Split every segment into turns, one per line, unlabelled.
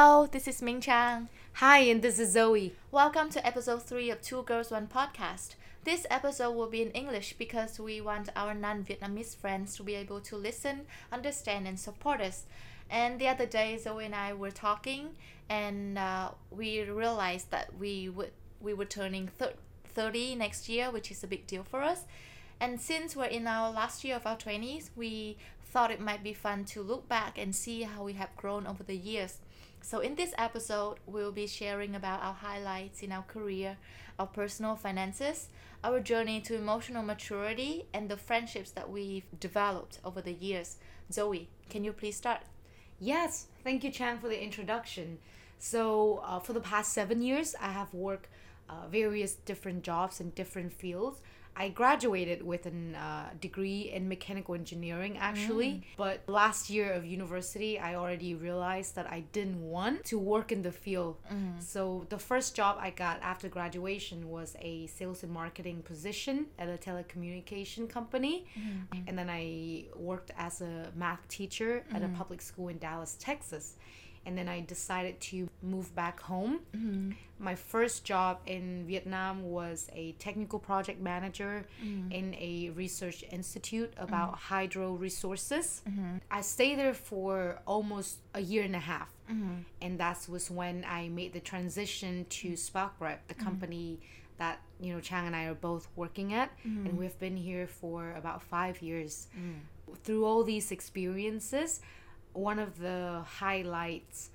Hello, this is Ming Chang.
Hi, and this is Zoe.
Welcome to episode 3 of Two Girls One Podcast. This episode will be in English because we want our non Vietnamese friends to be able to listen, understand, and support us. And the other day, Zoe and I were talking, and uh, we realized that we would we were turning thir- 30 next year, which is a big deal for us. And since we're in our last year of our 20s, we thought it might be fun to look back and see how we have grown over the years. So, in this episode, we'll be sharing about our highlights in our career, our personal finances, our journey to emotional maturity, and the friendships that we've developed over the years. Zoe, can you please start?
Yes, thank you, Chang, for the introduction. So, uh, for the past seven years, I have worked uh, various different jobs in different fields. I graduated with a uh, degree in mechanical engineering actually, mm. but last year of university, I already realized that I didn't want to work in the field. Mm. So the first job I got after graduation was a sales and marketing position at a telecommunication company, mm. and then I worked as a math teacher at a mm-hmm. public school in Dallas, Texas and then I decided to move back home. Mm-hmm. My first job in Vietnam was a technical project manager mm-hmm. in a research institute about mm-hmm. hydro resources. Mm-hmm. I stayed there for almost a year and a half, mm-hmm. and that was when I made the transition to Spark Prep, the mm-hmm. company that you know Chang and I are both working at, and we've been here for about five years. Mm. Through all these experiences, one of the highlights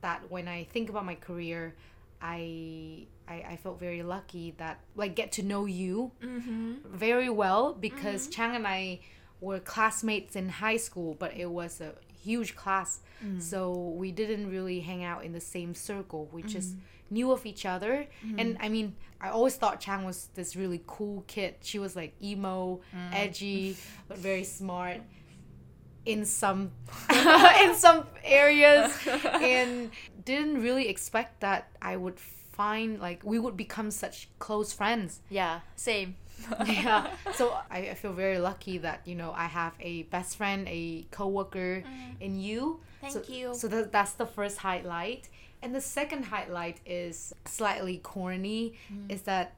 that when I think about my career, I I, I felt very lucky that like get to know you mm-hmm. very well because mm-hmm. Chang and I were classmates in high school, but it was a huge class, mm. so we didn't really hang out in the same circle. We mm. just knew of each other, mm. and I mean, I always thought Chang was this really cool kid. She was like emo, mm. edgy, but very smart in some in some areas and didn't really expect that I would find like we would become such close friends.
Yeah, same.
yeah. So I, I feel very lucky that, you know, I have a best friend, a coworker mm. in you.
Thank
so,
you.
So that, that's the first highlight. And the second highlight is slightly corny, mm. is that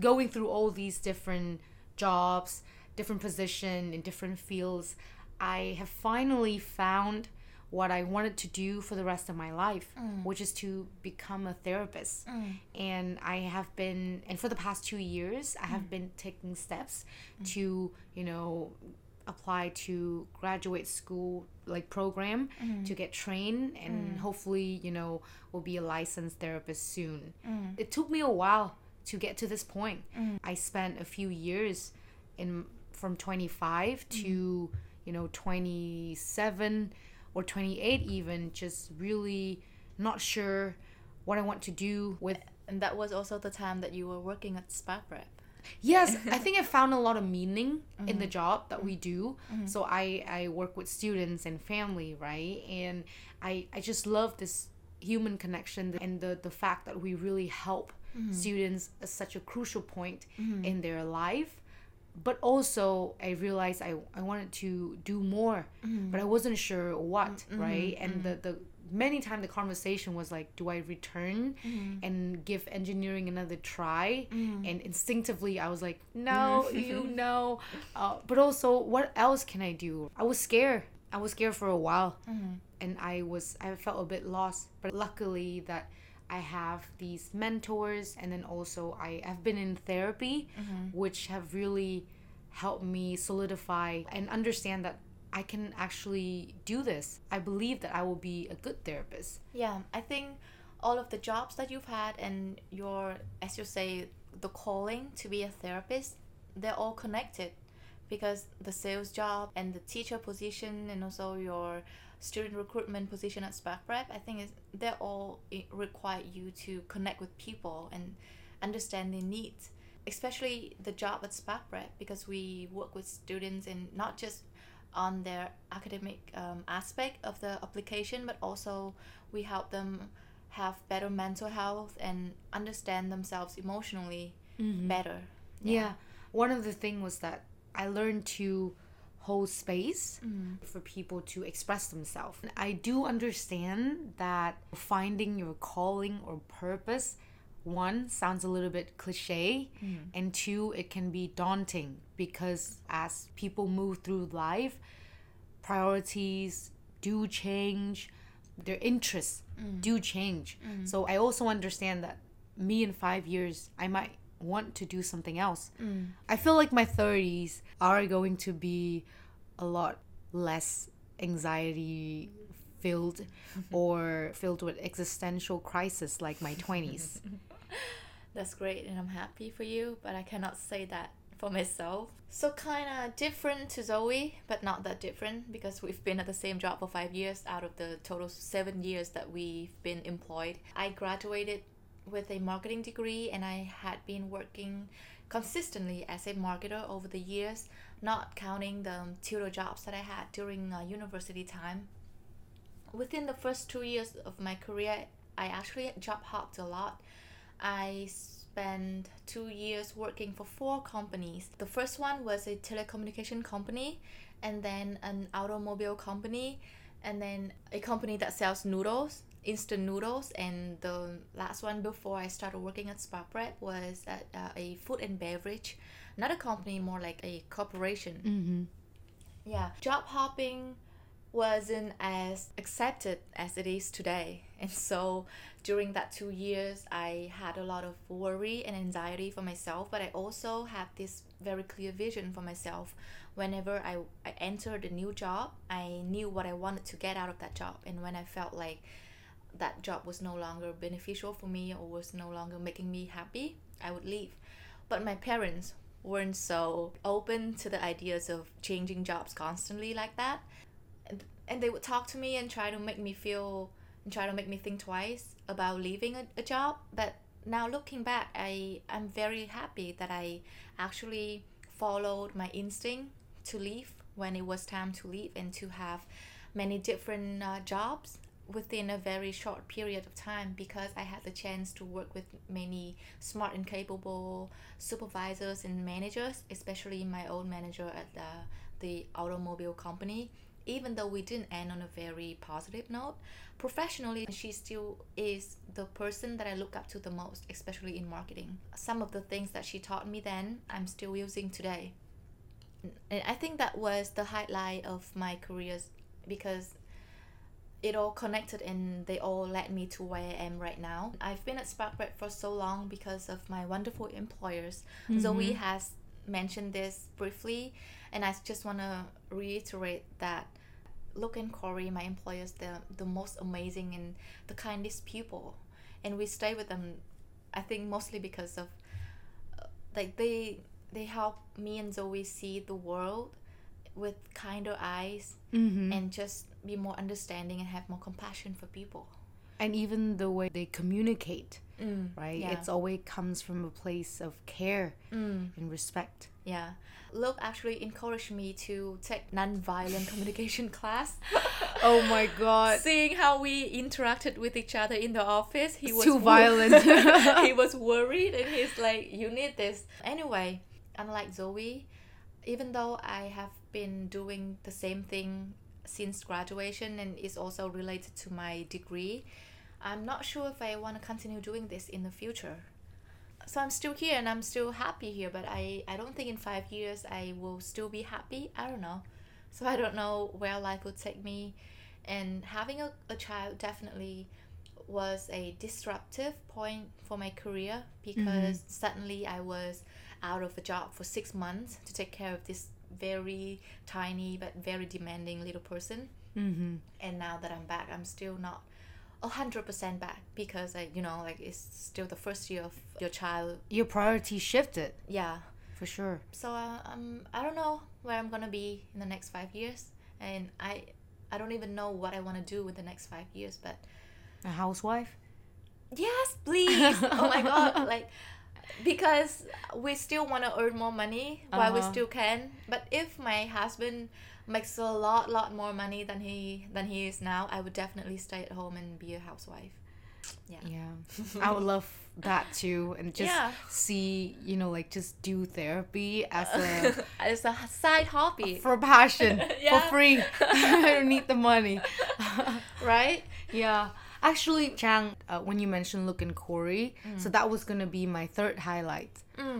going through all these different jobs, different position in different fields, I have finally found what I wanted to do for the rest of my life, mm. which is to become a therapist. Mm. And I have been, and for the past two years, I have mm. been taking steps mm. to, you know, apply to graduate school like program mm. to get trained and mm. hopefully you know will be a licensed therapist soon it took me a while to get to this point i spent a few years in from 25 to you know 27 or 28 even just really not sure what i want to do with
and that was also the time that you were working at Spark Prep
yes i think i found a lot of meaning mm-hmm. in the mm-hmm. job that we do mm-hmm. so i i work with students and family right and i i just love this human connection and the the fact that we really help mm-hmm. students at such a crucial point mm-hmm. in their life but also I realized I, I wanted to do more, mm-hmm. but I wasn't sure what, mm-hmm. right? And mm-hmm. the, the many times the conversation was like, do I return mm-hmm. and give engineering another try? Mm-hmm. And instinctively I was like, no, mm-hmm. you know. Uh, but also, what else can I do? I was scared. I was scared for a while, and I was I felt a bit lost. But luckily that I have these mentors, and then also I have been in therapy, mm-hmm. which have really helped me solidify and understand that I can actually do this. I believe that I will be a good therapist.
Yeah, I think all of the jobs that you've had and your, as you say, the calling to be a therapist, they're all connected because the sales job and the teacher position and also your student recruitment position at Spark Prep, I think is they all require you to connect with people and understand their needs. Especially the job at Spark Prep because we work with students and not just on their academic um, aspect of the application, but also we help them have better mental health and understand themselves emotionally mm-hmm. better.
Yeah. yeah. One of the things was that I learned to hold space mm. for people to express themselves. I do understand that finding your calling or purpose one sounds a little bit cliche mm. and two it can be daunting because as people move through life priorities do change their interests mm. do change. So i also understand that me in five years i might want to do something else mm. i feel like my 30s are going to be a lot less anxiety filled mm-hmm. or filled with existential crisis like my 20s
That's great, and I'm happy for you, but I cannot say that for myself. So, kind of different to Zoe, but not that different because we've been at the same job for five years out of the total seven years that we've been employed. I graduated with a marketing degree and I had been working consistently as a marketer over the years, not counting the tutor jobs that I had during uh, university time. Within the first two years of my career, I actually job hopped a lot. I spent two years working for four companies. The first one was a telecommunication company, and then an automobile company, and then a company that sells noodles, instant noodles. And the last one before I started working at Spark Prep was at uh, a food and beverage, not a company, more like a corporation.
mm-hmm.
Yeah, job hopping wasn't as accepted as it is today. And so during that two years, I had a lot of worry and anxiety for myself, but I also had this very clear vision for myself. Whenever I, I entered a new job, I knew what I wanted to get out of that job. And when I felt like that job was no longer beneficial for me or was no longer making me happy, I would leave. But my parents weren't so open to the ideas of changing jobs constantly like that. And, and they would talk to me and try to make me feel and try to make me think twice about leaving a, a job. But now looking back, I I'm very happy that I actually followed my instinct to leave when it was time to leave and to have many different uh, jobs within a very short period of time because I had the chance to work with many smart and capable supervisors and managers, especially my old manager at the, the automobile company. Even though we didn't end on a very positive note, professionally, she still is the person that I look up to the most, especially in marketing. Some of the things that she taught me then, I'm still using today. And I think that was the highlight of my careers because it all connected and they all led me to where I am right now. I've been at Spark Prep for so long because of my wonderful employers. Zoe has mentioned this briefly, and I just want to reiterate that Luke and Corey, my employers, they're the most amazing and the kindest people. And we stay with them, I think, mostly because of uh, like they they help me and Zoe see the world with kinder eyes
Mm-hmm.
and just be more understanding and have more compassion for people.
and even the way they communicate
Mm,
right
Yeah.
it's always comes from a place of care
mm,
and respect
yeah. Luke actually encouraged me to take non-violent communication class.
oh my god
Seeing how we interacted with each other in the office, he was
too violent
he was worried and he's like, You need this. Anyway, unlike Zoe, even though I have been doing the same thing since graduation and is also related to my degree, I'm not sure if I want to continue doing this in the future. So I'm still here and I'm still happy here, but I, I don't think in five years I will still be happy. I don't know. So I don't know where life will take me. And having a, a child definitely was a disruptive point for my career because mm-hmm. suddenly I was out of a job for six months to take care of this very tiny but very demanding little person.
mm-hmm.
And now that I'm back, I'm still not a hundred percent back because I, you know, like it's still the first year of your child.
your priorities shifted
Yeah.
for sure
So uh, um, I don't know where I'm gonna be in the next five years, and I, I don't even know what I want to do with the next five years. But
a housewife
yes, please. oh my god, like because we still want to earn more money while we
Uh-huh.
still can. But if my husband makes a lot, lot more money than he than he is now, I would definitely stay at home and be a housewife. Yeah.
yeah i would love that too and just
Yeah.
see you know like just do therapy as a
It's a side hobby,
for passion
Yeah.
for free i don't need the money
right?
yeah actually chang uh, when you mentioned Luke and corey
Mm.
so that was gonna be my third highlight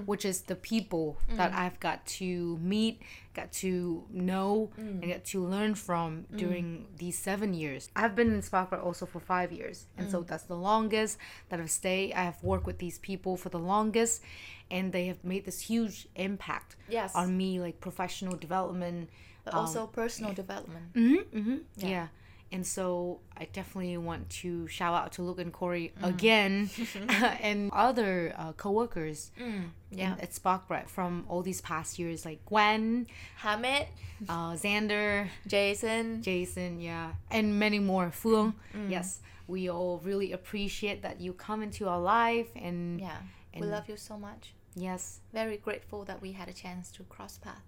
which is the people
Mm.
that i've got to meet got to know
Mm.
and get to learn from during these seven years i've been in Spark Prep also for five years and
Mm.
so that's the longest that i've stayed i have worked with these people for the longest and they have made this huge impact
Yes.
on me like professional development
But also personal development.
Mm-hmm, mm-hmm. Yeah. And so I definitely want to shout out to Luke and Corey again and other uh, coworkers
Yeah.
in- at Spark Prep from all these past years, like Gwen,
Hamid,
uh, Xander,
Jason.
Jason, yeah, and many more. Phuong, yes. We all really appreciate that you come into our life and
Yeah. we love you so much.
yes.
Very grateful that we had a chance to cross path.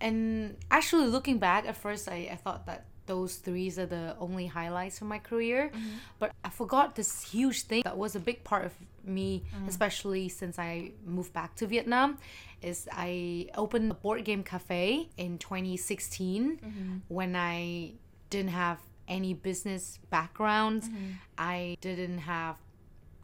And actually, looking back, at first I, I thought that those threes are the only highlights of my career. Mm-hmm. But I forgot this huge thing that was a big part of me, mm-hmm. especially since I moved back to Vietnam, is I opened a board game cafe in 2016 mm-hmm. when I didn't have any business background. I didn't have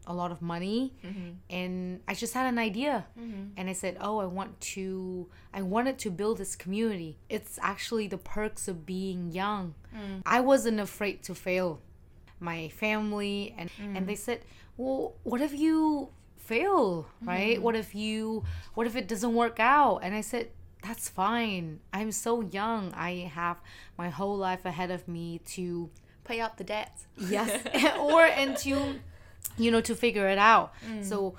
a lot of money mm-hmm. and i just had an idea. Mm-hmm. And i said oh i want to i wanted to build this community. It's actually the perks of being young. Mm. I wasn't afraid to fail my family and and mm. they said well what if you fail mm-hmm. right? What if you what if it doesn't work out? And i said that's fine. I'm so young. I have my whole life ahead of me to
Pay up the debts.
yes. Or and to you know to figure it out. So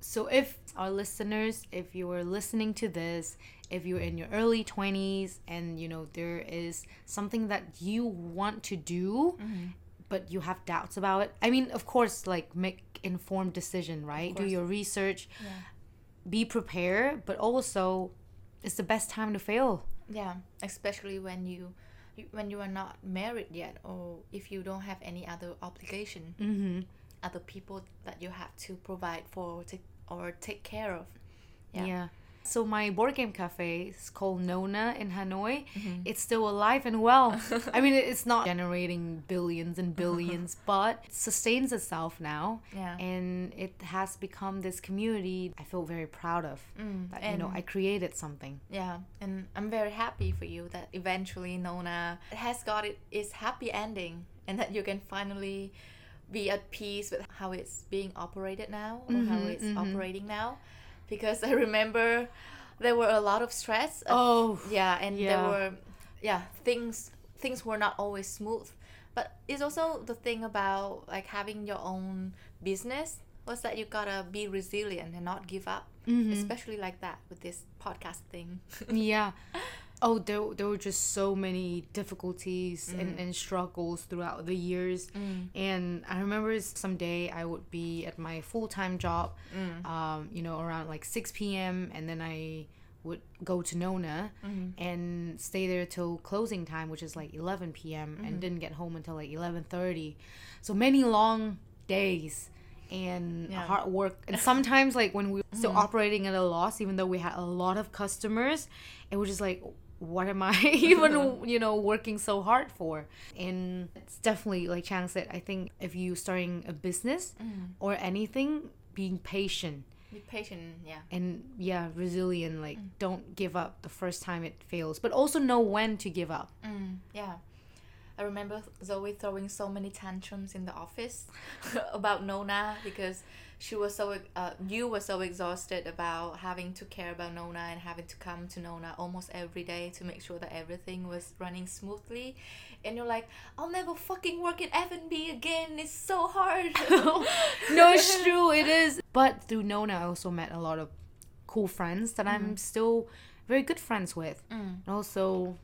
so if our listeners if you are listening to this if you're in your early 20s and you know there is something that you want to do but you have doubts about it i mean of course like make informed decision right? Do your research.
Yeah.
be prepared but also it's the best time to fail.
Yeah, especially when you, you when you are not married yet, or if you don't have any other obligation,
mm-hmm.
Other people that you have to provide for or take, or take care of.
Yeah.
Yeah.
So my board game cafe is called Nona in Hanoi.
Mm-hmm.
It's still alive and well. I mean, it's not generating billions and billions, but it sustains itself now.
Yeah.
And it has become this community I feel very proud of. that, you know, I created something.
Yeah, and I'm very happy for you that eventually Nona has got it its happy ending, and that you can finally be at peace with how it's being operated now or how
Mhm,
it's
mhm.
operating now, because I remember there were a lot of stress. at-
Oh,
yeah, and there were yeah things things were not always smooth, but it's also the thing about like having your own business was that you gotta be resilient and not give up,
Mm-hmm.
especially like that with this podcast thing.
yeah. Oh, there, there were just so many difficulties
Mm.
and, and struggles throughout the years. And I remember someday I would be at my full time job,
Mm.
um, you know, around like 6 p.m. And then I would go to Nona
Mm-hmm.
and stay there till closing time, which is like 11 p.m.
Mm-hmm.
and didn't get home until like 11.30. So many long days and
Yeah.
hard work. And sometimes like when we were still operating at a loss, even though we had a lot of customers, it was just like, what am I even, you know, working so hard for? And it's definitely, like Chang said, I think if you starting a business or anything, being patient
Be patient, yeah.
and yeah, resilient, like don't give up the first time it fails, but also know when to give up.
Mm, yeah. I remember Zoe throwing so many tantrums in the office about Nona because she was so uh, you were so exhausted about having to care about Nona and having to come to Nona almost every day to make sure that everything was running smoothly, and you're like, I'll never fucking work in F and B again. It's so hard.
no, it's true, it is. But through Nona, I also met a lot of cool friends that I'm mm-hmm. still very good friends with. Mm. And also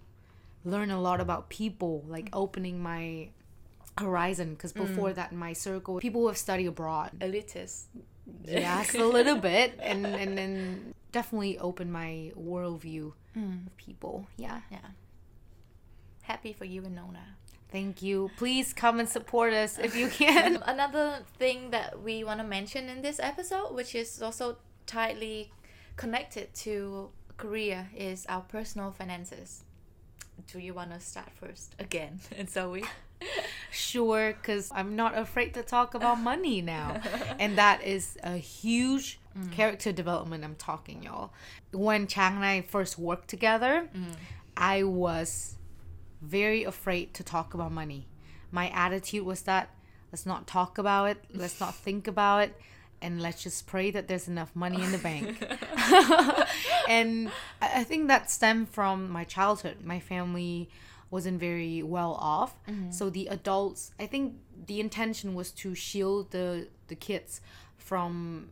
learn a lot about people, like mm. opening my horizon. Because mm. before that, in my circle, people who have studied abroad.
Elitist.
Yes, a little bit. And, and then definitely opened my worldview mm. of people. Yeah.
Yeah. Happy for you and Nona.
Thank you. Please come and support us if you can.
Another thing that we want to mention in this episode, which is also tightly connected to career, is our personal finances. Do you want to start first again? And so we.
Sure, because I'm not afraid to talk about money now. and that is a huge mm. character development I'm talking, y'all. When Chang and I first worked together, mm. I was very afraid to talk about money. My attitude was that let's not talk about it, let's not think about it, and let's just pray that there's enough money in the bank. and I think that stemmed from my childhood. My family wasn't very well off, mm-hmm. so the adults. I think the intention was to shield the the kids from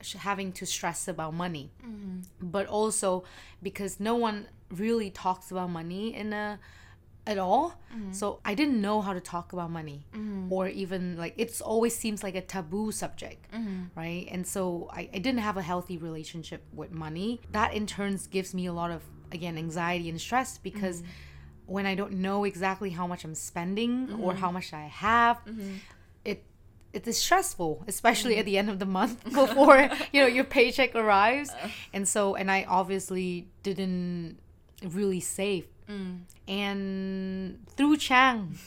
sh- having to stress about money, mm-hmm. but also because no one really talks about money in a at all. Mm-hmm. So I didn't know how to talk about money or even like it's always seems like a taboo subject, right? And so I, I didn't have a healthy relationship with money. That in turns gives me a lot of again anxiety and stress because when I don't know exactly how much I'm spending or mm-hmm. how much I have, mm-hmm. it it is stressful, especially at mm-hmm. the end of the month before you know your paycheck arrives. Uh. And so and I obviously didn't really save. Mm. And through Chang,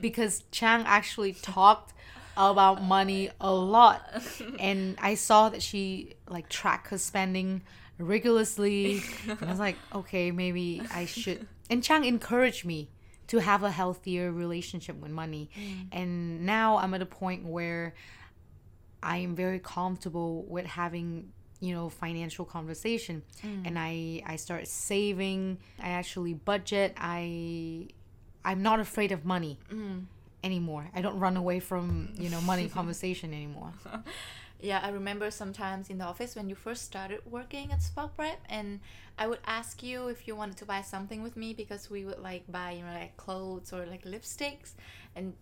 because Chang actually talked about money a lot. And I saw that she like tracked her spending rigorously. And I was like, okay, maybe I should. And Chang encouraged me to have a healthier relationship with money. Mm. And now I'm at a point where I am very comfortable with having you know financial conversation. Mm. And I I start saving. I actually budget. I I'm not afraid of money mm. anymore. I don't run away from you know money conversation anymore
Yeah, I remember sometimes in the office when you first started working at Spark Prep, and I would ask you if you wanted to buy something with me because we would like buy, you know, like clothes or like lipsticks and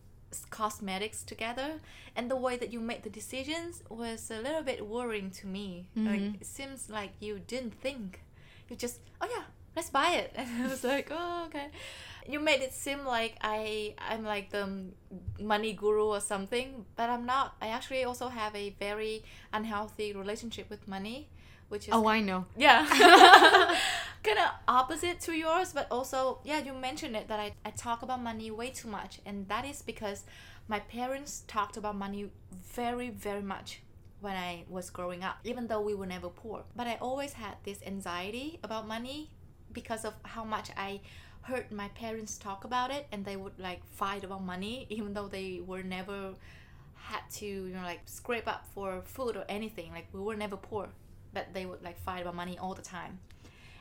cosmetics together. And the way that you made the decisions was a little bit worrying to me. Like mm-hmm. it seems like you didn't think. You just, oh yeah, let's buy it. And I was like, oh okay. You made it seem like I I'm like the money guru or something, but I'm not. I actually also have a very unhealthy relationship with money, which is
oh I know
yeah kind of opposite to yours but also yeah you mentioned it that I, I talk about money way too much and that is because my parents talked about money very very much when i was growing up even though we were never poor but i always had this anxiety about money because of how much i heard my parents talk about it and they would like fight about money even though they were never had to you know like scrape up for food or anything. Like we were never poor but they would like fight about money all the time.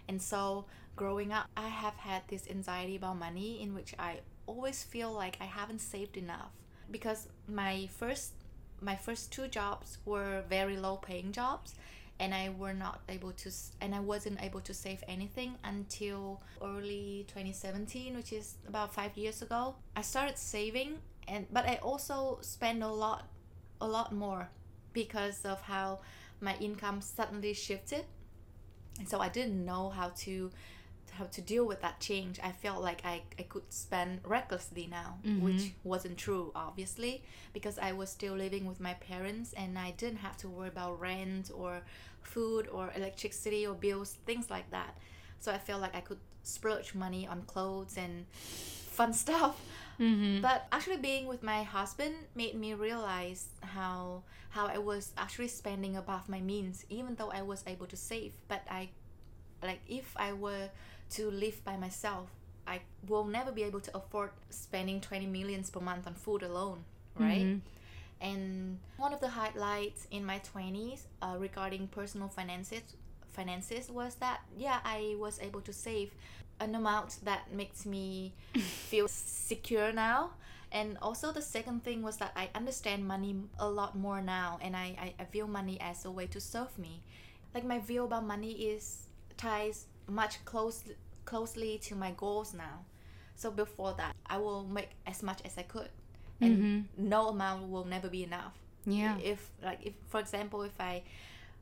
And so growing up i have had this anxiety about money in which i always feel like i haven't saved enough. Because my first my first two jobs were very low paying jobs and i were not able to and i wasn't able to save anything until early 2017 which is about five years ago. I started saving and but i also spend a lot a lot more because of how my income suddenly shifted. And so i didn't know how to how to deal with that change i felt like i, I could spend recklessly now mm-hmm. which wasn't true obviously because i was still living with my parents and i didn't have to worry about rent or food or electricity or bills things like that. So i felt like i could splurge money on clothes and fun stuff. Mm-hmm. But actually being with my husband made me realize how how I was actually spending above my means even though I was able to save. But I like if I were to live by myself I will never be able to afford spending 20 millions per month on food alone right? And one of the highlights in my 20s uh, regarding personal finances finances was that yeah I was able to save an amount that makes me feel secure now. And also the second thing was that i understand money a lot more now and I, I, I view money as a way to serve me. Like my view about money is ties much close, closely to my goals now so before that i will make as much as i could and no amount will never be enough
Yeah.
if like if for example if i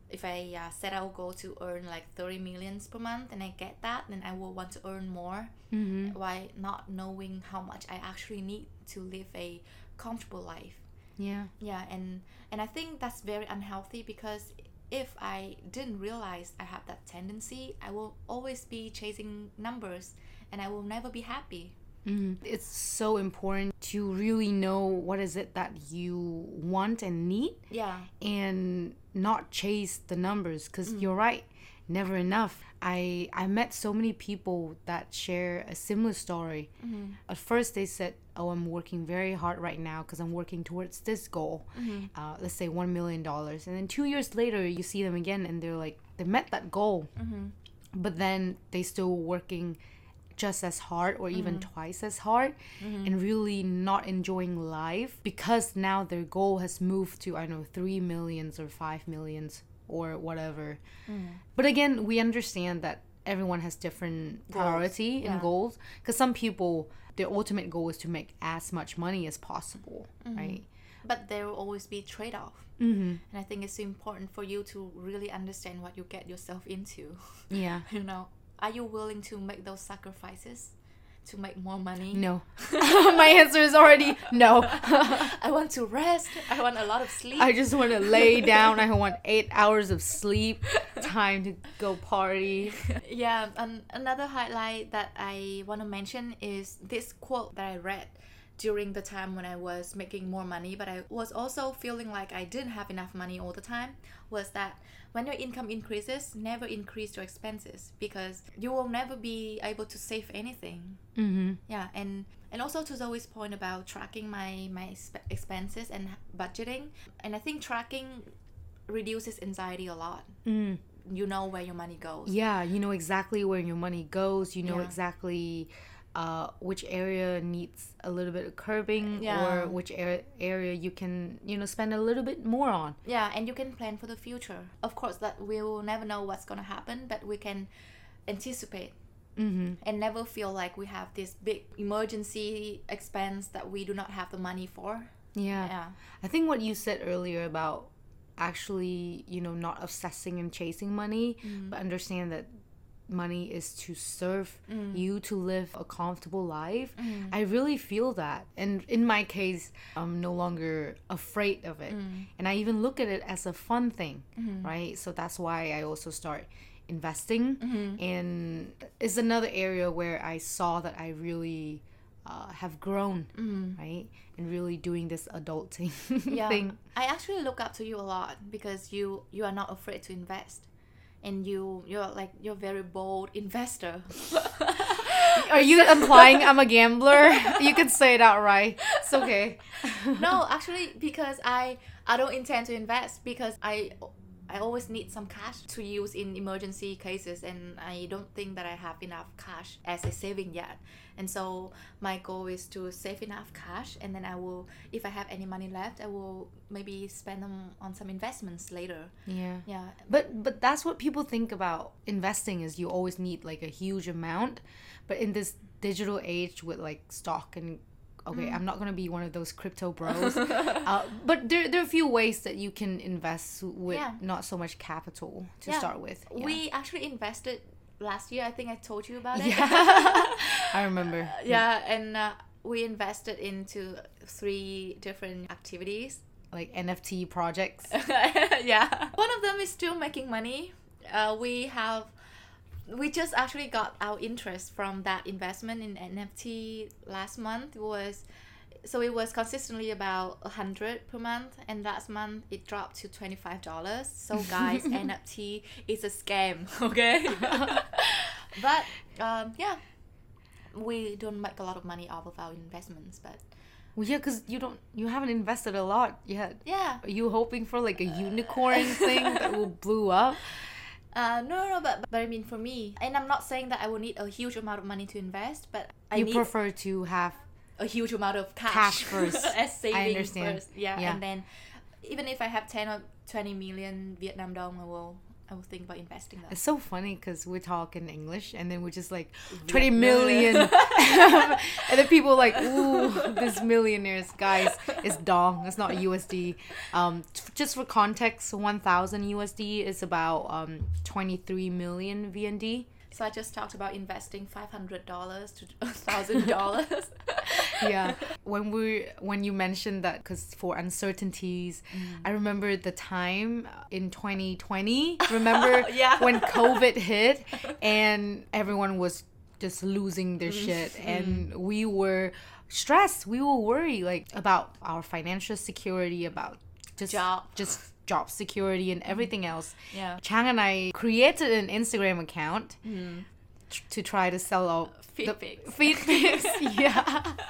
if I uh, set out a goal to earn like 30 millions per month and I get that, then I will want to earn more.
Mm-hmm.
Why not knowing how much I actually need to live a comfortable life?
Yeah.
Yeah, and and I think that's very unhealthy because if I didn't realize I have that tendency, I will always be chasing numbers and I will never be happy.
hmm It's so important to really know what is it that you want and need
Yeah.
and not chase the numbers because you're right never enough. I i met so many people that share a similar story. Mm-hmm. At first they said oh i'm working very hard right now because i'm working towards this goal. Mm-hmm. Uh, let's say one million dollars. And then two years later you see them again and they're like they met that goal. Mm-hmm. But then they still working just as hard or even twice as hard and really not enjoying life because now their goal has moved to i don't know 3 millions or 5 millions or whatever but again we understand that everyone has different priority
yeah.
and goals because some people their ultimate goal is to make as much money as possible right
But there will always be trade off.
mm-hmm.
And I think it's important for you to really understand what you get yourself into.
yeah
you know, are you willing to make those sacrifices to make more money?
no my answer is already no
I want to rest. I want a lot of sleep.
I just want to lay down. I want eight hours of sleep, time to go party.
yeah, and another highlight that I want to mention is this quote that I read during the time when I was making more money, but I was also feeling like I didn't have enough money all the time. Was that when your income increases, never increase your expenses because you will never be able to save anything.
Mm-hmm.
Yeah, and and also to Zoe's point about tracking my my expenses and budgeting, and I think tracking reduces anxiety a lot.
Mm.
You know where your money goes.
Yeah, you know exactly where your money goes. You know
Yeah.
exactly uh, which area needs a little bit of curbing
Yeah.
or which ar- area you can, you know, spend a little bit more on.
Yeah, and you can plan for the future. Of course, that we will never know what's gonna happen, but we can anticipate
Mm-hmm.
and never feel like we have this big emergency expense that we do not have the money for.
Yeah.
Yeah.
I think what you said earlier about actually, you know, not obsessing and chasing money, but understand that money is to serve mm. you to live a comfortable life. Mm. I really feel that. And in my case, I'm no longer afraid of it. Mm. And I even look at it as a fun thing, mm-hmm. right? So that's why I also start investing mm-hmm. and it's another area where I saw that I really uh, have grown, mm-hmm. right? And really doing this adulting
Yeah.
thing.
I actually look up to you a lot because you you are not afraid to invest. And you you're like you're a very bold investor.
Are you implying I'm a gambler? You can say it outright. It's okay.
no, actually, because I I don't intend to invest because I I always need some cash to use in emergency cases, and I don't think that I have enough cash as a saving yet. And so my goal is to save enough cash, and then I will, if I have any money left, I will maybe spend them on some investments later.
Yeah.
Yeah,
But but that's what people think about investing is you always need like a huge amount. But in this digital age with like stock and okay, I'm not gonna be one of those crypto bros. uh, but there there are a few ways that you can invest with
Yeah.
not so much capital to
Yeah.
start with. Yeah.
we actually invested last year. I think I told you about it.
yeah. I remember.
yeah, and uh, we invested into three different activities.
Like NFT projects.
yeah. One of them is still making money. Uh, we have, we just actually got our interest from that investment in NFT last month. It was, so it was consistently about a hundred per month, and last month it dropped to twenty five dollars. So guys, NFT is a scam. Okay. but um, yeah, we don't make a lot of money off of our investments, but
Well, yeah, because you don't, you haven't invested a lot yet.
yeah.
Are you hoping for like a unicorn thing that will blow up?
Uh, no, no, no, but but I mean for me, and I'm not saying that I will need a huge amount of money to invest, but I
you
need
prefer to have
a huge amount of cash,
Cash first.
as savings first. Yeah,
Yeah.
and then even if I have ten or twenty million Vietnam dong, I will I will think about investing that.
It's so funny because we talk in English and then we're just like 20 million. and then people are like, ooh, this millionaires, guys, it's dong. It's not USD. Um, just for context, 1,000 USD is about um, 23 million VND.
So I just talked about investing five hundred dollars to thousand dollars.
yeah when we when you mentioned that because for uncertainties mm. i remember the time in 2020 remember
Yeah.
when covid hit and everyone was just losing their mm-hmm. shit mm. and we were stressed we were worried like about our financial security about just
Job.
just job security and mm. everything else
Yeah.
chang and i created an instagram account mm. t- to try to sell out
Feed
the
pics.
feed pics yeah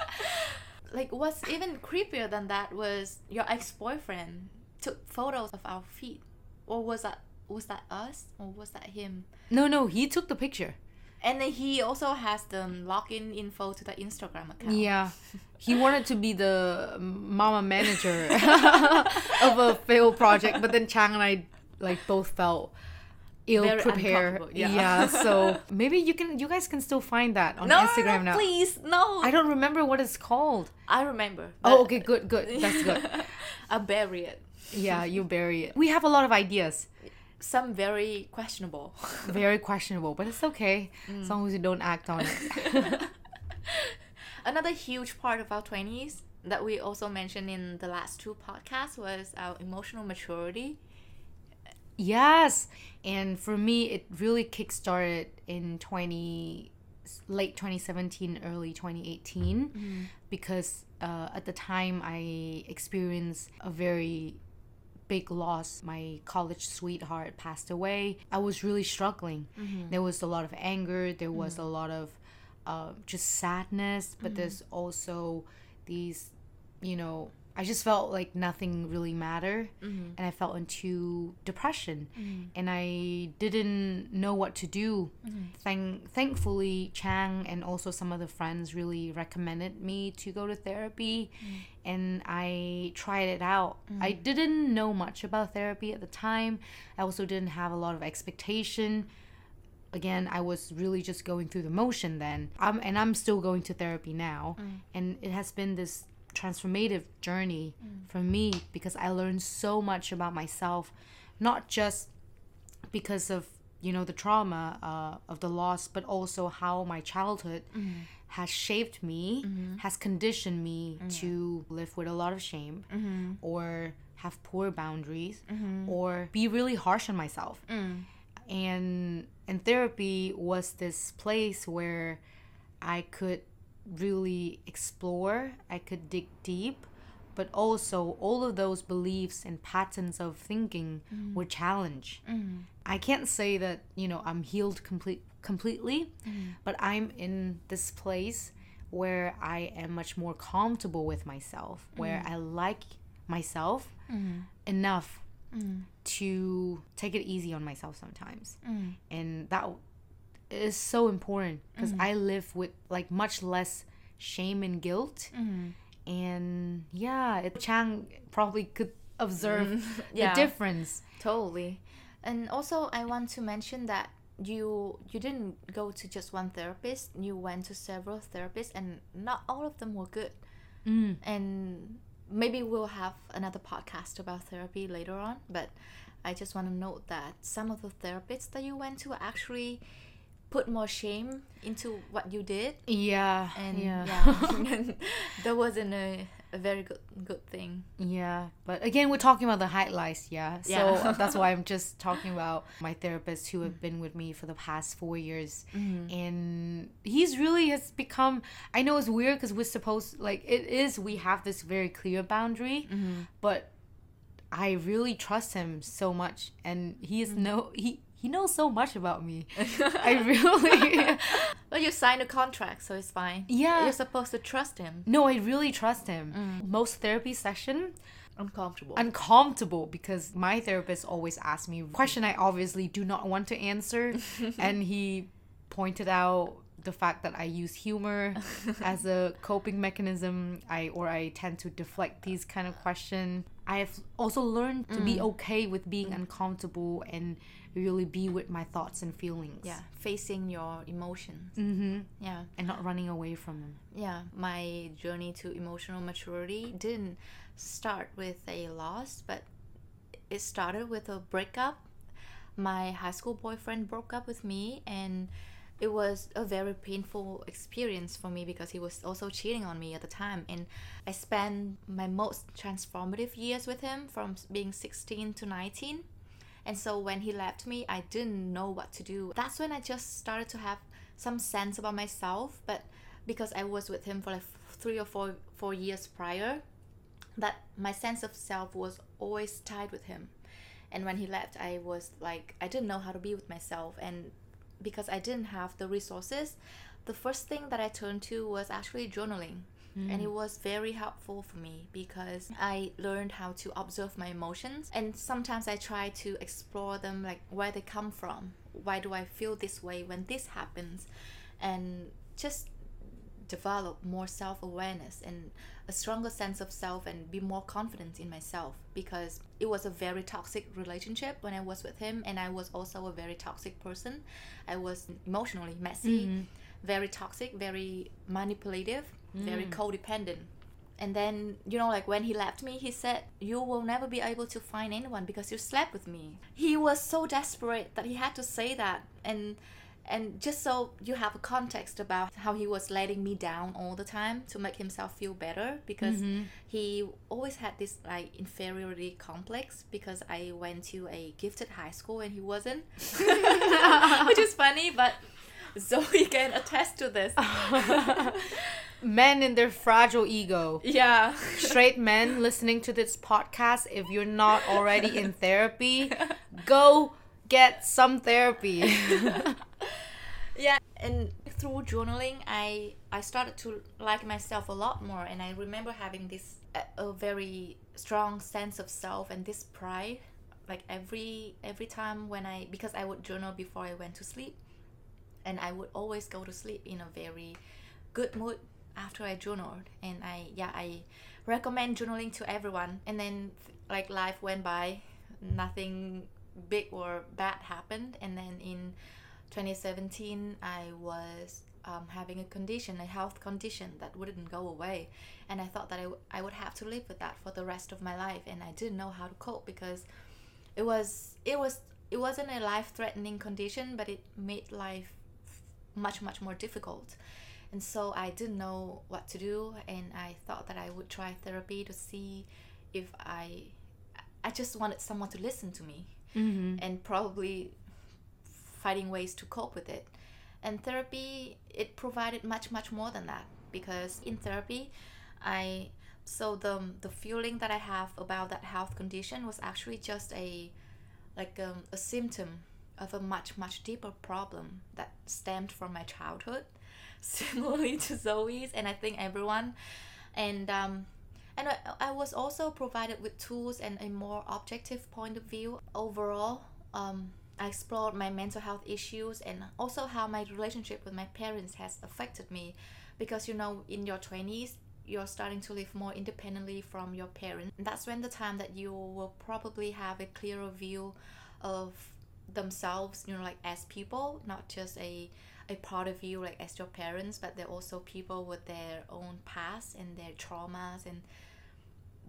Like what's even creepier than that was your ex boyfriend took photos of our feet, or was that was that us or was that him?
No, no, he took the picture.
And then he also has the login info to the Instagram account.
Yeah. He wanted to be the mama manager of a failed project, but then Chang and I like both felt ill
Very
prepared.
uncomfortable, yeah.
so maybe you can you guys can still find that on
no,
Instagram
no,
now.
please, no.
I don't remember what it's called.
I remember.
Oh, okay, good, good. That's good.
I bury it.
Yeah, you bury it. We have a lot of ideas.
Some very questionable.
Very questionable, but it's okay as long as you don't act on it.
Another huge part of our 20s that we also mentioned in the last two podcasts was our emotional maturity.
Yes. And for me, it really kickstarted in 20, late 2017, early 2018, because uh, at the time I experienced a very big loss. My college sweetheart passed away. I was really struggling. Mm-hmm. There was a lot of anger, there was mm-hmm. a lot of uh, just sadness, but mm-hmm. there's also these, you know, I just felt like nothing really mattered mm-hmm. and I felt into depression. Mm-hmm. And I didn't know what to do. Mm-hmm. Thank thankfully Chang and also some other friends really recommended me to go to therapy mm. and I tried it out. I didn't know much about therapy at the time. I also didn't have a lot of expectation. Again i was really just going through the motion then. I'm, and i'm still going to therapy now. Mm. And it has been this transformative journey mm. for me because i learned so much about myself not just because of you know the trauma uh, of the loss but also how my childhood mm-hmm. has shaped me mm-hmm. has conditioned me mm. to live with a lot of shame mm-hmm. or have poor boundaries or be really harsh on myself. Mm. And and therapy was this place where I could really explore, I could dig deep, but also all of those beliefs and patterns of thinking mm-hmm. were challenged. Mm-hmm. I can't say that, you know, I'm healed complete completely, mm-hmm. but I'm in this place where I am much more comfortable with myself, where I like myself enough to take it easy on myself sometimes. And that is so important because mm-hmm. I live with like much less shame and guilt. Mm-hmm. And yeah, it, Chang probably could observe mm-hmm.
Yeah.
the difference.
Totally. And also I want to mention that you you didn't go to just one therapist, you went to several therapists and not all of them were good. Mm. And maybe we'll have another podcast about therapy later on, but I just want to note that some of the therapists that you went to actually put more shame into what you did
Yeah.
and
yeah.
yeah, that wasn't a, a very good good thing.
Yeah, but again, we're talking about the highlights, yeah. So
Yeah.
Uh, that's why I'm just talking about my therapist who have been with me for the past four years, mm-hmm. and he's really has become. I know it's weird because we're supposed like it is. We have this very clear boundary, mm-hmm. but I really trust him so much, and he is mm-hmm. no he. He knows so much about me. I really,
But you signed a contract, so it's fine.
Yeah.
You're supposed to trust him.
no, I really trust him. Mm. Most therapy session,
Uncomfortable.
uncomfortable because my therapist always asks me question I obviously do not want to answer and he pointed out the fact that I use humor as a coping mechanism I or I tend to deflect these kind of questions I have also learned to be mm. okay with being uncomfortable and really be with my thoughts and feelings.
yeah facing your emotions
Mm-hmm.
yeah
And not running away from them.
yeah my journey to emotional maturity didn't start with a loss but it started with a breakup my high school boyfriend broke up with me and it was a very painful experience for me because he was also cheating on me at the time and i spent my most transformative years with him from being 16 to 19 and so when he left me i didn't know what to do. That's when i just started to have some sense about myself but because i was with him for like three or four four years prior that my sense of self was always tied with him. And when he left i was like i didn't know how to be with myself. And because i didn't have the resources the first thing that i turned to was actually journaling and it mm. was very helpful for me because i learned how to observe my emotions. And sometimes i try to explore them like where they come from. Why do i feel this way when this happens? And just develop more self-awareness and a stronger sense of self and be more confident in myself because it was a very toxic relationship when I was with him. And I was also a very toxic person. I was emotionally messy, mm. very toxic, very manipulative, very mm. codependent. And then, you know, like when he left me, he said, You will never be able to find anyone because you slept with me. He was so desperate that he had to say that. And and just so you have a context about how he was letting me down all the time to make himself feel better because mm-hmm. he always had this like inferiority complex because I went to a gifted high school and he wasn't which is funny but Zoey can attest to this
Men in their fragile ego.
yeah
Straight men listening to this podcast, if you're not already in therapy, go get some therapy.
yeah and through journaling i i started to like myself a lot more and i remember having this a, a very strong sense of self and this pride like every every time when i because i would journal before i went to sleep and i would always go to sleep in a very good mood after i journaled. And i yeah i recommend journaling to everyone. And then like life went by nothing big or bad happened. And then in 2017 i was um, having a condition a health condition that wouldn't go away. And i thought that I, w- I would have to live with that for the rest of my life. And i didn't know how to cope because it was it was it wasn't a life threatening condition but it made life much much more difficult and so i didn't know what to do and i thought that i would try therapy to see if i i just wanted someone to listen to me
mm-hmm.
and probably finding ways to cope with it. And therapy, it provided much, much more than that because in therapy, I so the the feeling that I have about that health condition was actually just a like um, a symptom of a much much deeper problem that stemmed from my childhood, similarly to Zoey's and I think everyone, and um, and I, I was also provided with tools and a more objective point of view overall. Um, I explored my mental health issues and also how my relationship with my parents has affected me because you know in your 20s you're starting to live more independently from your parents that's when the time that you will probably have a clearer view of themselves you know like as people not just a a part of you like as your parents but they're also people with their own past and their traumas and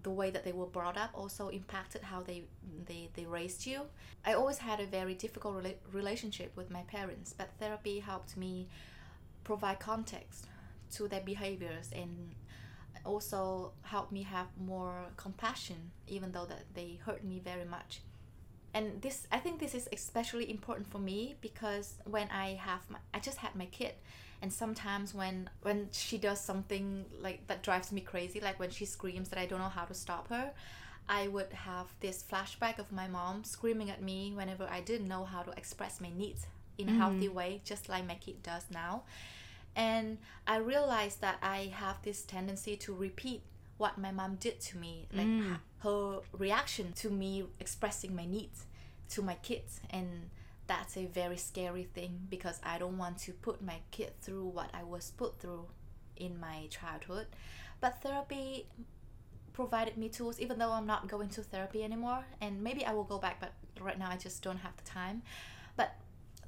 the way that they were brought up also impacted how they they, they raised you. I always had a very difficult rela- relationship with my parents but therapy helped me provide context to their behaviors and also helped me have more compassion even though that they hurt me very much and this i think this is especially important for me because when i have my, i just had my kid and sometimes when when she does something like that drives me crazy like when she screams that i don't know how to stop her i would have this flashback of my mom screaming at me whenever i didn't know how to express my needs in a healthy mm. way just like my kid does now. And i realized that i have this tendency to repeat what my mom did to me like mm. h- her reaction to me expressing my needs to my kids and that's a very scary thing because I don't want to put my kid through what I was put through in my childhood. But therapy provided me tools, even though I'm not going to therapy anymore, and maybe I will go back, but right now I just don't have the time. But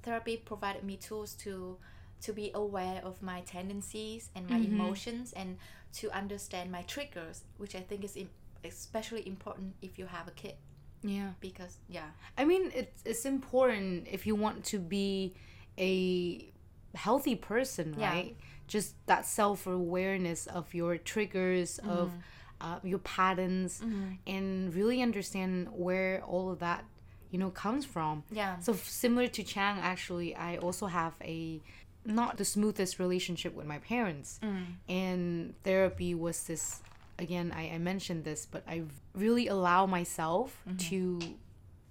therapy provided me tools to to be aware of my tendencies and my
Mhm.
emotions and to understand my triggers, which I think is im- especially important if you have a kid
Yeah.
because yeah,
I mean, it's it's important if you want to be a healthy person,
Yeah.
right? Just that self awareness of your triggers, of
Mm-hmm.
uh, your patterns, and really understand where all of that, you know, comes from.
yeah,
So similar to Chang, actually, I also have a not the smoothest relationship with my parents,
Mm.
and therapy was this. Again, I, I mentioned this, but I really allow myself
Mm-hmm.
to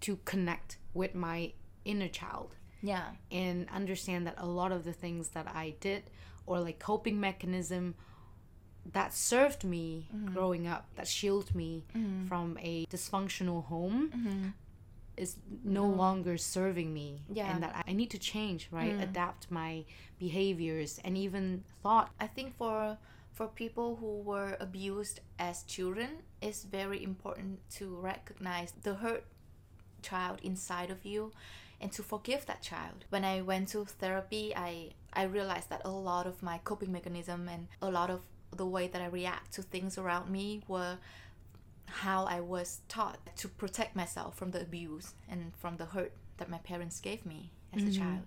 to connect with my inner child
yeah,
and understand that a lot of the things that I did or like coping mechanism that served me
Mm-hmm.
growing up, that shielded me from a dysfunctional home is no longer serving me.
Yeah. Mm.
And that I need to change, right? Adapt my behaviors and even thought.
I think for for people who were abused as children, it's very important to recognize the hurt child inside of you and to forgive that child. When I went to therapy, I I realized that a lot of my coping mechanism and a lot of the way that I react to things around me were how I was taught to protect myself from the abuse and from the hurt that my parents gave me as a mm-hmm. child.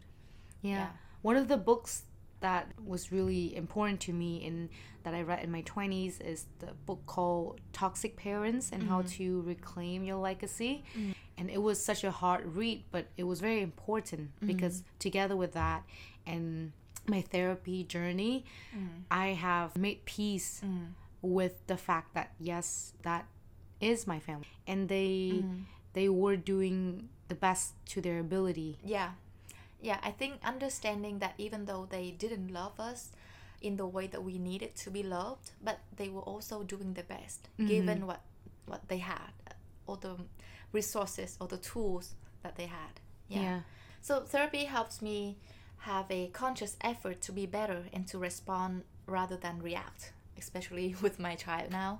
Yeah.
Yeah.
One of the books that was really important to me in that I read in my 20s is the book called Toxic Parents and How mm-hmm. to Reclaim Your Legacy. Mm. And it was such a hard read, but it was very important mm-hmm. because together with that and my therapy journey, mm. I have made peace mm. with the fact that yes, that is my family and they mm-hmm. they were doing the best to their ability
Yeah. Yeah, I think understanding that even though they didn't love us in the way that we needed to be loved, but they were also doing their best mm-hmm. given what what they had, all the resources or the tools that they had. Yeah.
yeah.
So therapy helps me have a conscious effort to be better and to respond rather than react, especially with my child now.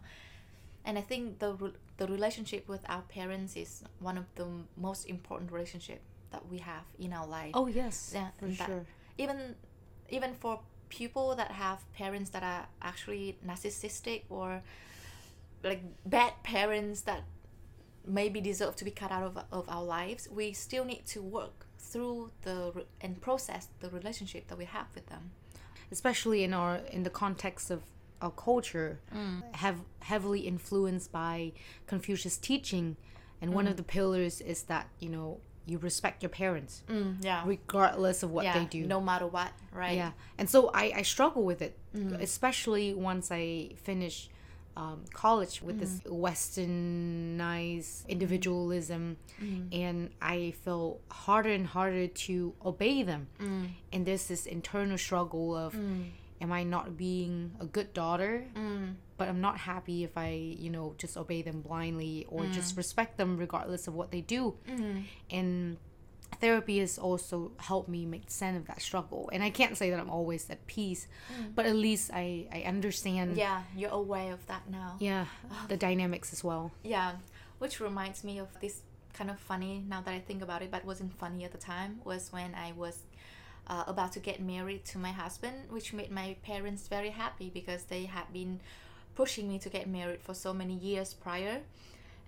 And I think the re- the relationship with our parents is one of the m- most important relationship that we have in our life.
Oh yes,
Yeah,
for sure.
Even even for people that have parents that are actually narcissistic or like bad parents that maybe deserve to be cut out of, of our lives, we still need to work through the re- and process the relationship that we have with them.
Especially in our in the context of our culture, mm. have heavily influenced by Confucius' teaching, and one of mm. the pillars is that you know you respect your parents mm,
yeah.
regardless of what
yeah,
they do.
no matter what, right?
Yeah, and so I, I struggle with it, especially once I finish um, college with this westernized individualism, and I feel harder and harder to obey them. And there's this internal struggle of, am I not being a good daughter? Mm. But I'm not happy if I, you know, just obey them blindly or mm. just respect them regardless of what they do. Mm-hmm. And therapy has also helped me make sense of that struggle. And i can't say that i'm always at peace mm. but at least i i understand.
Yeah, you're aware of that now.
yeah the dynamics as well.
Yeah, which reminds me of this kind of funny now that I think about it, but wasn't funny at the time, was when I was uh, about to get married to my husband, which made my parents very happy because they had been pushing me to get married for so many years prior.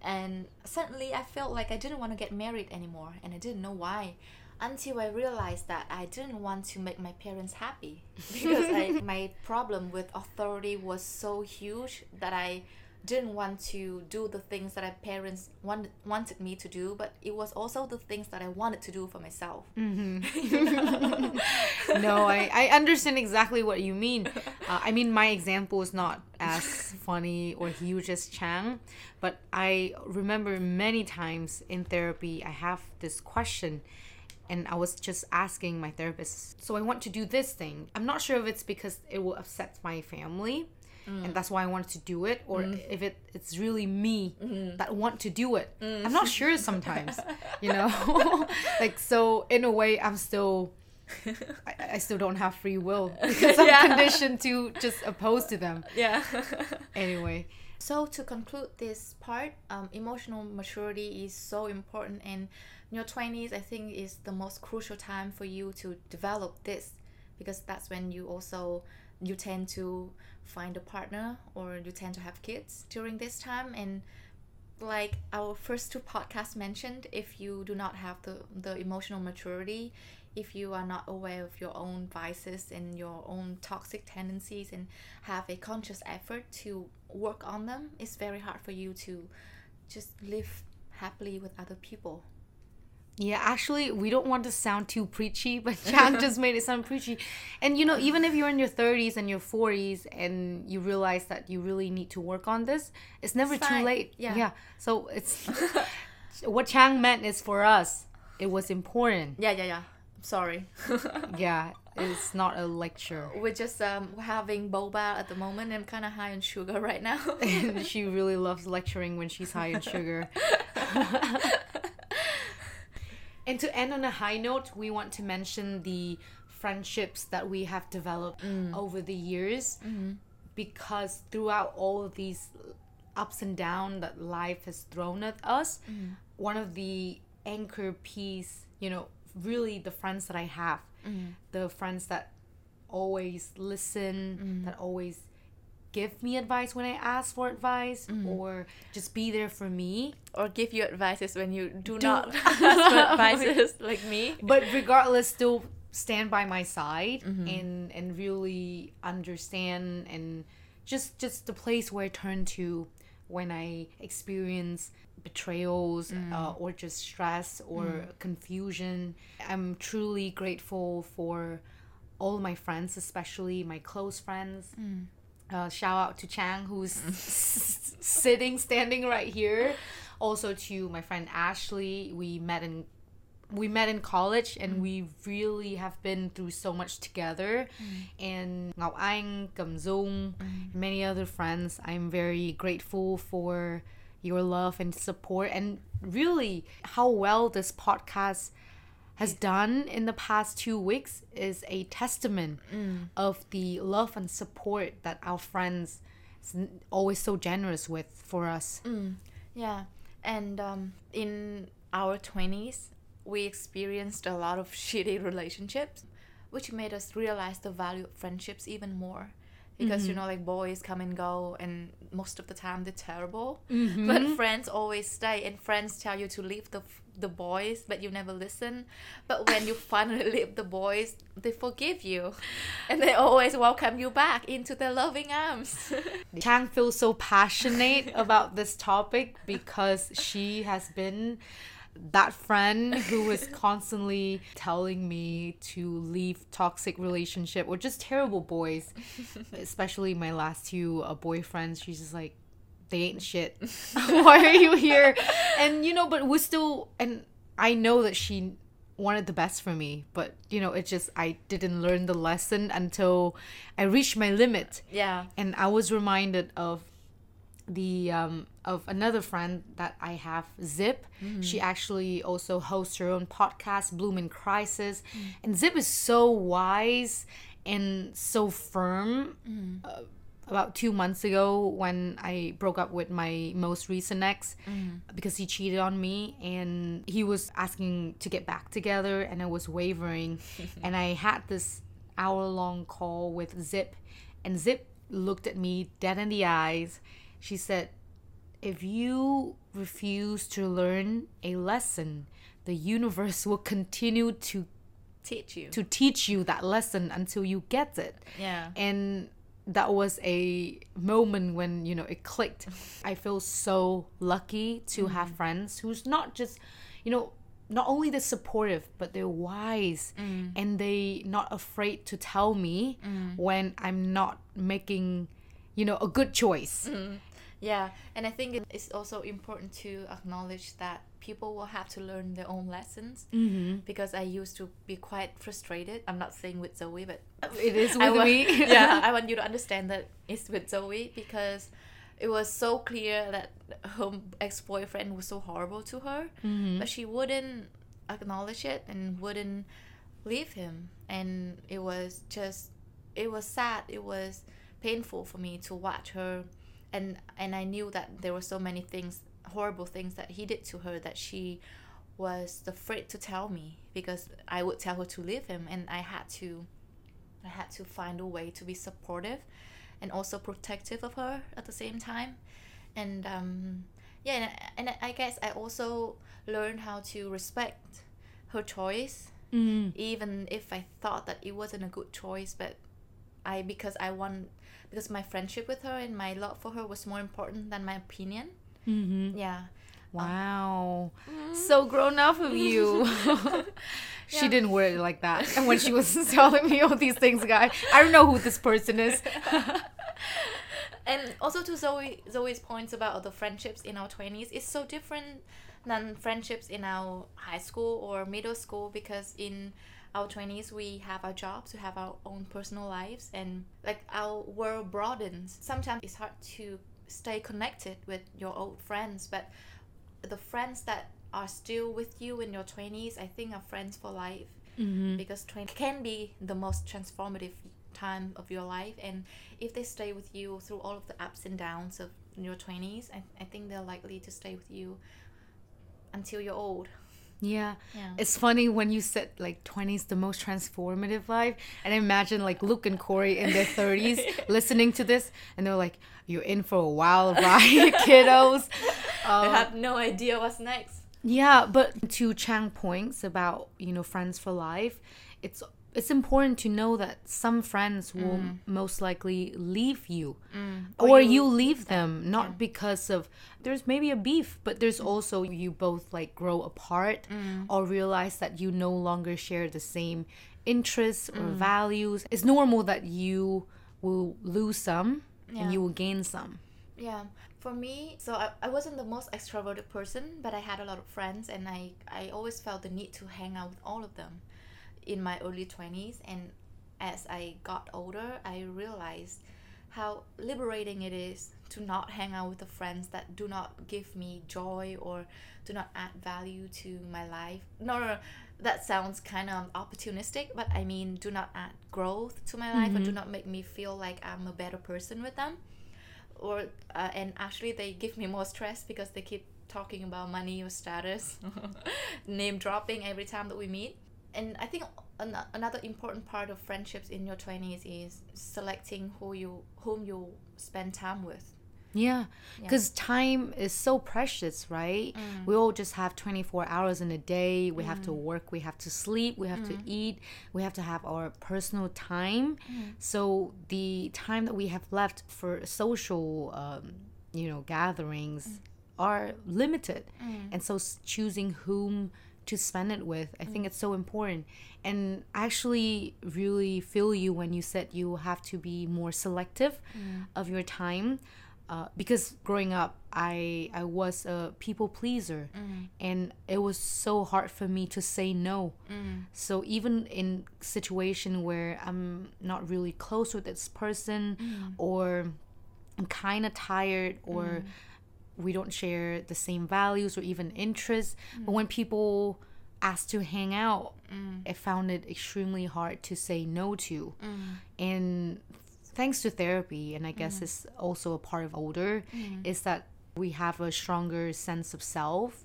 And suddenly I felt like I didn't want to get married anymore, and I didn't know why. Until I realized that I didn't want to make my parents happy because I, my problem with authority was so huge that I didn't want to do the things that my parents want, wanted me to do, but it was also the things that I wanted to do for myself.
no I, I understand exactly what you mean uh, i mean my example is not as funny or huge as chang but i remember many times in therapy i have this question and I was just asking my therapist, so I want to do this thing. I'm not sure if it's because it will upset my family, Mm. and that's why I wanted to do it, or mm-hmm. if it it's really me mm-hmm. that want to do it. I'm mm-hmm. not sure sometimes, you know. like so, in a way, I'm still. I, I still don't have free will because I'm
Yeah.
conditioned to just oppose to them.
Yeah.
Anyway,
So to conclude this part, um, emotional maturity is so important, and in your twenties, I think is the most crucial time for you to develop this, because that's when you also you tend to find a partner or you tend to have kids during this time. And like our first two podcasts mentioned if you do not have the, the emotional maturity if you are not aware of your own vices and your own toxic tendencies and have a conscious effort to work on them it's very hard for you to just live happily with other people
Yeah, actually, we don't want to sound too preachy, but Chang just made it sound preachy. And you know, even if you're in your 30s and your 40s and you realize that you really need to work on this, it's never
It's
too late.
Yeah.
Yeah. So it's what Chang meant is for us, it was important.
yeah yeah yeah sorry
Yeah, it's not a lecture.
we're just um having boba at the moment i'm kind of high on sugar right now
And she really loves lecturing when she's high on sugar. And to end on a high note, we want to mention the friendships that we have developed mm. over the years mm-hmm. because throughout all of these ups and downs that life has thrown at us, mm-hmm. one of the anchor piece, you know, really the friends that I have, mm-hmm. the friends that always listen, that always give me advice when I ask for advice, mm-hmm. or just be there for me.
or give you advices when you do,
Do-
not ask for advices like me
But regardless, still stand by my side mm-hmm. and and really understand and just just the place where I turn to when I experience betrayals mm. uh, or just stress or mm. confusion. I'm truly grateful for all my friends, especially my close friends. Mm. Uh, shout out to Chang, who's sitting, standing right here. Also to my friend Ashley. We met in we met in college and mm. we really have been through so much together. Mm. And Ngọc Anh, Cầm Dung, mm. many other friends. I'm very grateful for your love and support and really how well this podcast has done in the past two weeks is a testament mm. of the love and support that our friends always so generous with for us. Mm.
Yeah, and um, in our 20s, we experienced a lot of shitty relationships, which made us realize the value of friendships even more. Because, you mm-hmm. know, like boys come and go, and most of the time they're terrible. Mm-hmm. But friends always stay, and friends tell you to leave the, the boys, but you never listen. But when you finally leave the boys, they forgive you. And they always welcome you back into their loving arms.
Chang feels so passionate about this topic because she has been that friend who was constantly telling me to leave toxic relationship or just terrible boys especially my last two uh, boyfriends she's just like they ain't shit why are you here and you know but we're still and i know that she wanted the best for me but you know it just i didn't learn the lesson until i reached my limit
yeah.
and I was reminded of the um of another friend that I have, Zip. She actually also hosts her own podcast, Bloom in Crisis, and Zip is so wise and so firm. Uh, about two months ago, when I broke up with my most recent ex, mm-hmm. because he cheated on me, and he was asking to get back together, and I was wavering, and I had this hour long call with Zip, and Zip looked at me dead in the eyes. She said, If you refuse to learn a lesson, the universe will continue to,
Teach you.
to teach you that lesson until you get it.
yeah.
And that was a moment when, you know, it clicked. I feel so lucky to have mm. friends who's not just, you know, not only they're supportive, but they're wise. Mm. And they not afraid to tell me mm. when I'm not making, you know, a good choice.
Yeah, and I think it's also important to acknowledge that people will have to learn their own lessons. Mm-hmm. Because I used to be quite frustrated. I'm not saying with Zoey, but
It is with me.
yeah, I want you to understand that it's with Zoey because it was so clear that her ex boyfriend was so horrible to her, but she wouldn't acknowledge it and wouldn't leave him. And it was just, it was sad. It was painful for me to watch her and and I knew that there were so many things, horrible things that he did to her that she was afraid to tell me because I would tell her to leave him, and I had to, I had to find a way to be supportive, and also protective of her at the same time, and um, yeah, and, and I guess I also learned how to respect her choice
Mm.
even if I thought that it wasn't a good choice, but I because I want because my friendship with her and my love for her was more important than my opinion.
Mm-hmm.
Yeah.
Wow. So grown up of you. she
Yeah.
didn't word it like that. And when she was telling me all these things, guy, I don't know who this person is.
And also to Zoey Zoey's points about the friendships in our twenties, it's so different than friendships in our high school or middle school because in our 20s we have our jobs we have our own personal lives and like our world broadens. Sometimes it's hard to stay connected with your old friends but the friends that are still with you in your 20s i think are friends for life.
Mm-hmm.
because 20 can be the most transformative time of your life and if they stay with you through all of the ups and downs of your 20s i, I think they're likely to stay with you until you're old
Yeah.
yeah
It's funny when you said like 20s the most transformative life. And I imagine like Luke and Corey in their 30s listening to this and they're like, you're in for a wild ride, kiddos.
i
Um,
have no idea what's next
Yeah, but to Chang points about you know friends for life, it's it's important to know that some friends will mm. most likely leave you, mm.
Or
or,
you-
leave them not because of there's maybe a beef, but there's mm. also you both like grow apart or realize that you no longer share the same interests or values. It's normal that you will lose some
Yeah.
and you will gain some.
yeah. For me so I, I wasn't the most extroverted person but i had a lot of friends and i i always felt the need to hang out with all of them in my early 20s and as i got older i realized how liberating it is to not hang out with the friends that do not give me joy or do not add value to my life. No no, no that sounds kind of opportunistic but i mean do not add growth to my life or do not make me feel like i'm a better person with them. Or uh, and actually they give me more stress because they keep talking about money or status name dropping every time that we meet and i think an- another important part of friendships in your 20s is selecting who you whom you spend time with
Yeah, because time is so precious, right? Mm. We all just have 24 hours in a day. We have to mm. work, we have to sleep, we have to mm. eat, we have to have our personal time. So the time that we have left for social, um, you know, gatherings are limited. And so choosing whom to spend it with, I think mm. it's so important. And I actually really feel you when you said you have to be more selective mm. of your time uh, because growing up I I was a people pleaser. Mm. And it was so hard for me to say no. So even in situation where I'm not really close with this person or I'm kind of tired or we don't share the same values or even interests. But when people ask to hang out mm. I found it extremely hard to say no to. Mm. And thanks to therapy and i guess mm. it's also a part of older is that we have a stronger sense of self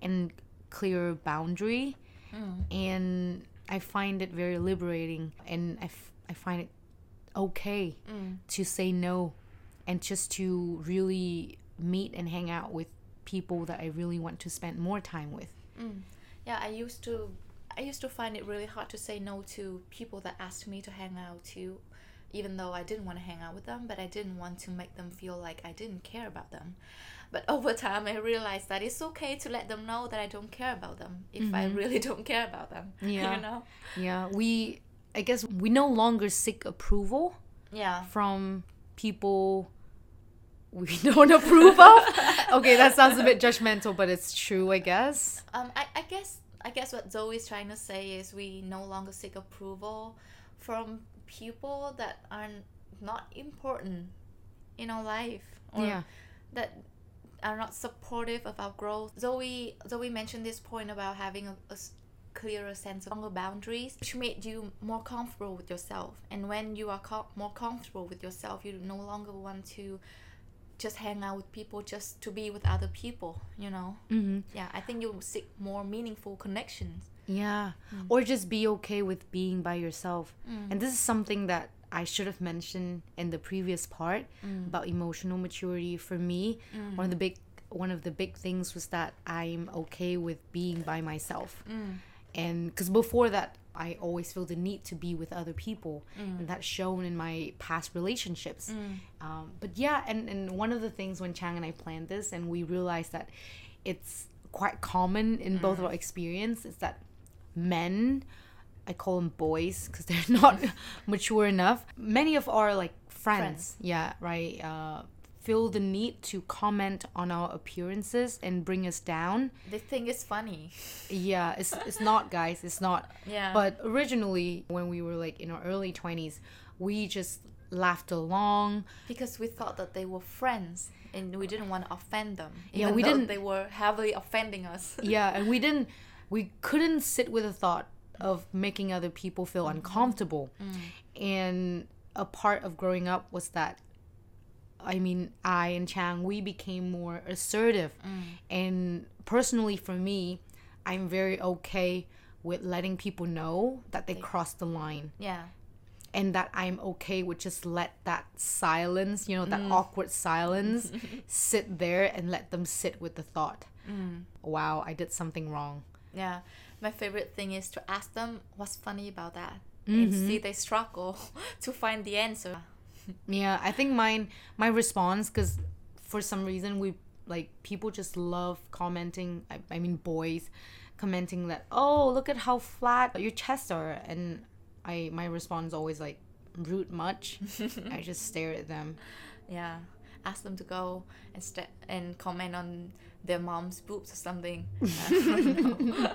and clearer boundary. And i find it very liberating and I, f- I find it okay to say no and just to really meet and hang out with people that i really want to spend more time with. Mm.
Yeah i used to i used to find it really hard to say no to people that asked me to hang out too even though i didn't want to hang out with them but i didn't want to make them feel like i didn't care about them. But over time i realized that it's okay to let them know that i don't care about them if i mm-hmm. really don't care about them
Yeah.
you know?
Yeah we i guess we no longer seek approval
yeah.
from people we don't approve of. okay, that sounds a bit judgmental, but it's true, I guess.
um I, I guess i guess what zoey's trying to say is we no longer seek approval from people that are not important in our life or
yeah.
that are not supportive of our growth. Zoey Zoey mentioned this point about having a clearer sense of stronger boundaries, which made you more comfortable with yourself. And when you are co- more comfortable with yourself, you no longer want to just hang out with people just to be with other people, you know.
Mm-hmm.
Yeah, I think you will seek more meaningful connections.
Yeah.
Mm.
Or just be okay with being by yourself. And this is something that I should have mentioned in the previous part
Mm.
about emotional maturity. For me, one of the big one of the big things was that I'm okay with being by myself.
Mm.
And cuz before that I always feel the need to be with other people,
Mm.
and that's shown in my past relationships. Um, but yeah, and, and one of the things when Chang and I planned this, and we realized that it's quite common in both of our experience, is that men, I call them boys because they're not mature enough. Many of our like friends,
Friends.
yeah, right, uh, feel the need to comment on our appearances and bring us down.
They think it's funny.
Yeah, it's it's not, guys. It's not.
Yeah.
But originally, when we were like in our early twenties, we just laughed along.
because we thought that they were friends and we didn't want to offend them.
Yeah, we didn't-
They were heavily offending us.
yeah and we didn't we couldn't sit with the thought of making other people feel mm-hmm. uncomfortable mm. and a part of growing up was that i mean i and chang we became more assertive mm. and personally for me i'm very okay with letting people know that they crossed the line
yeah.
and that I'm okay with just let that silence, you know, that mm. awkward silence sit there and let them sit with the thought. Mm. Wow, I did something wrong.
Yeah. My favorite thing is to ask them what's funny about that. And mm-hmm. see they struggle to find the answer.
Yeah, I think mine my response cuz for some reason we like people just love commenting I, I mean boys commenting that oh look at how flat your chests are and I my response is always like rude much I just stare at them
Yeah. Ask them to go and st- and comment on their mom's boobs or something.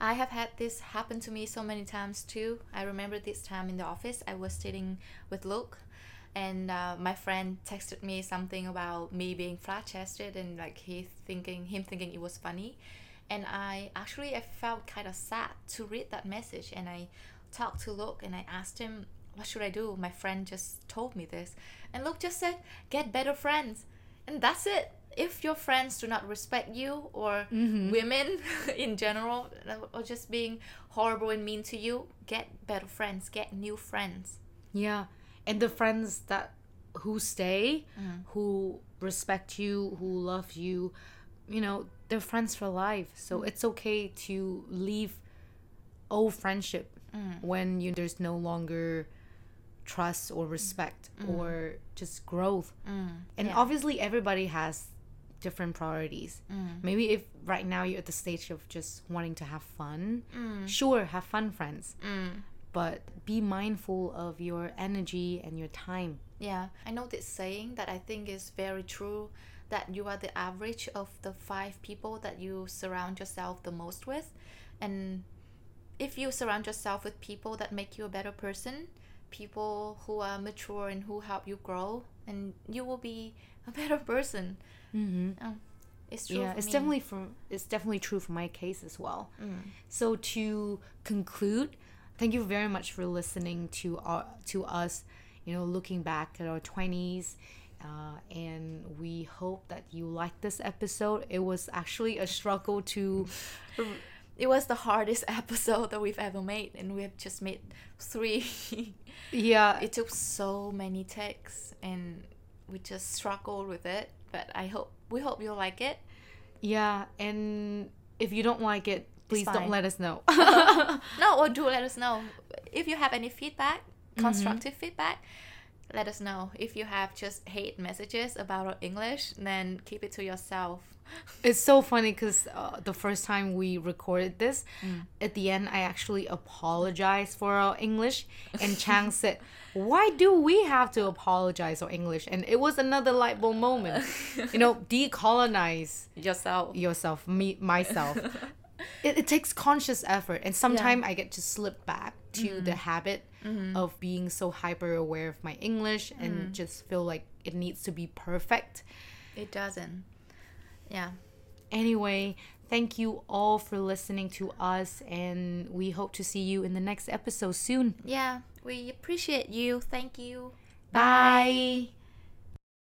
I have had this happen to me so many times too. I remember this time in the office, I was sitting with Luke, and uh, my friend texted me something about me being flat chested and like he thinking him thinking it was funny, and I actually I felt kind of sad to read that message, and I talked to Luke and I asked him what should I do. My friend just told me this, and Luke just said get better friends, and that's it. If your friends do not respect you or women in general or just being horrible and mean to you get better friends get new friends.
Yeah, and the friends that who stay, mm. who respect you, who love you, you know, they're friends for life. So mm. it's okay to leave old friendship mm. when you there's no longer trust or respect or just growth. And
Yeah.
obviously everybody has different priorities. Maybe if right now you're at the stage of just wanting to have fun, sure, have fun friends. But be mindful of your energy and your time.
yeah i know this saying that i think is very true that you are the average of the five people that you surround yourself the most with and if you surround yourself with people that make you a better person people who are mature and who help you grow and you will be a better person
Mm-hmm.
Oh, it's true
yeah, it's
me.
definitely for it's definitely true for my case as well.
Mm.
So to conclude, thank you very much for listening to our to us. You know, looking back at our twenties. Uh, and we hope that you liked this episode. It was actually a struggle to
it was the hardest episode that we've ever made and we have just made three
yeah
it took so many takes and we just struggled with it but i hope we hope you'll like it
yeah and if you don't like it please don't let us know
no or do let us know if you have any feedback
Mm-hmm.
constructive feedback let us know if you have just hate messages about our english then keep it to yourself
It's so funny because uh, the first time we recorded this, at the end, I actually apologized for our English. And Chang said, Why do we have to apologize for English? And it was another light bulb moment. You know, decolonize
yourself
yourself, me, myself. It, it takes conscious effort. And sometimes I get to slip back to the mm-hmm. habit mm-hmm. of being so hyper aware of my English and mm-hmm. just feel like it needs to be perfect.
it doesn't. Yeah.
Anyway, thank you all for listening to us, and we hope to see you in the next episode soon.
yeah. We appreciate you. Thank you.
Bye.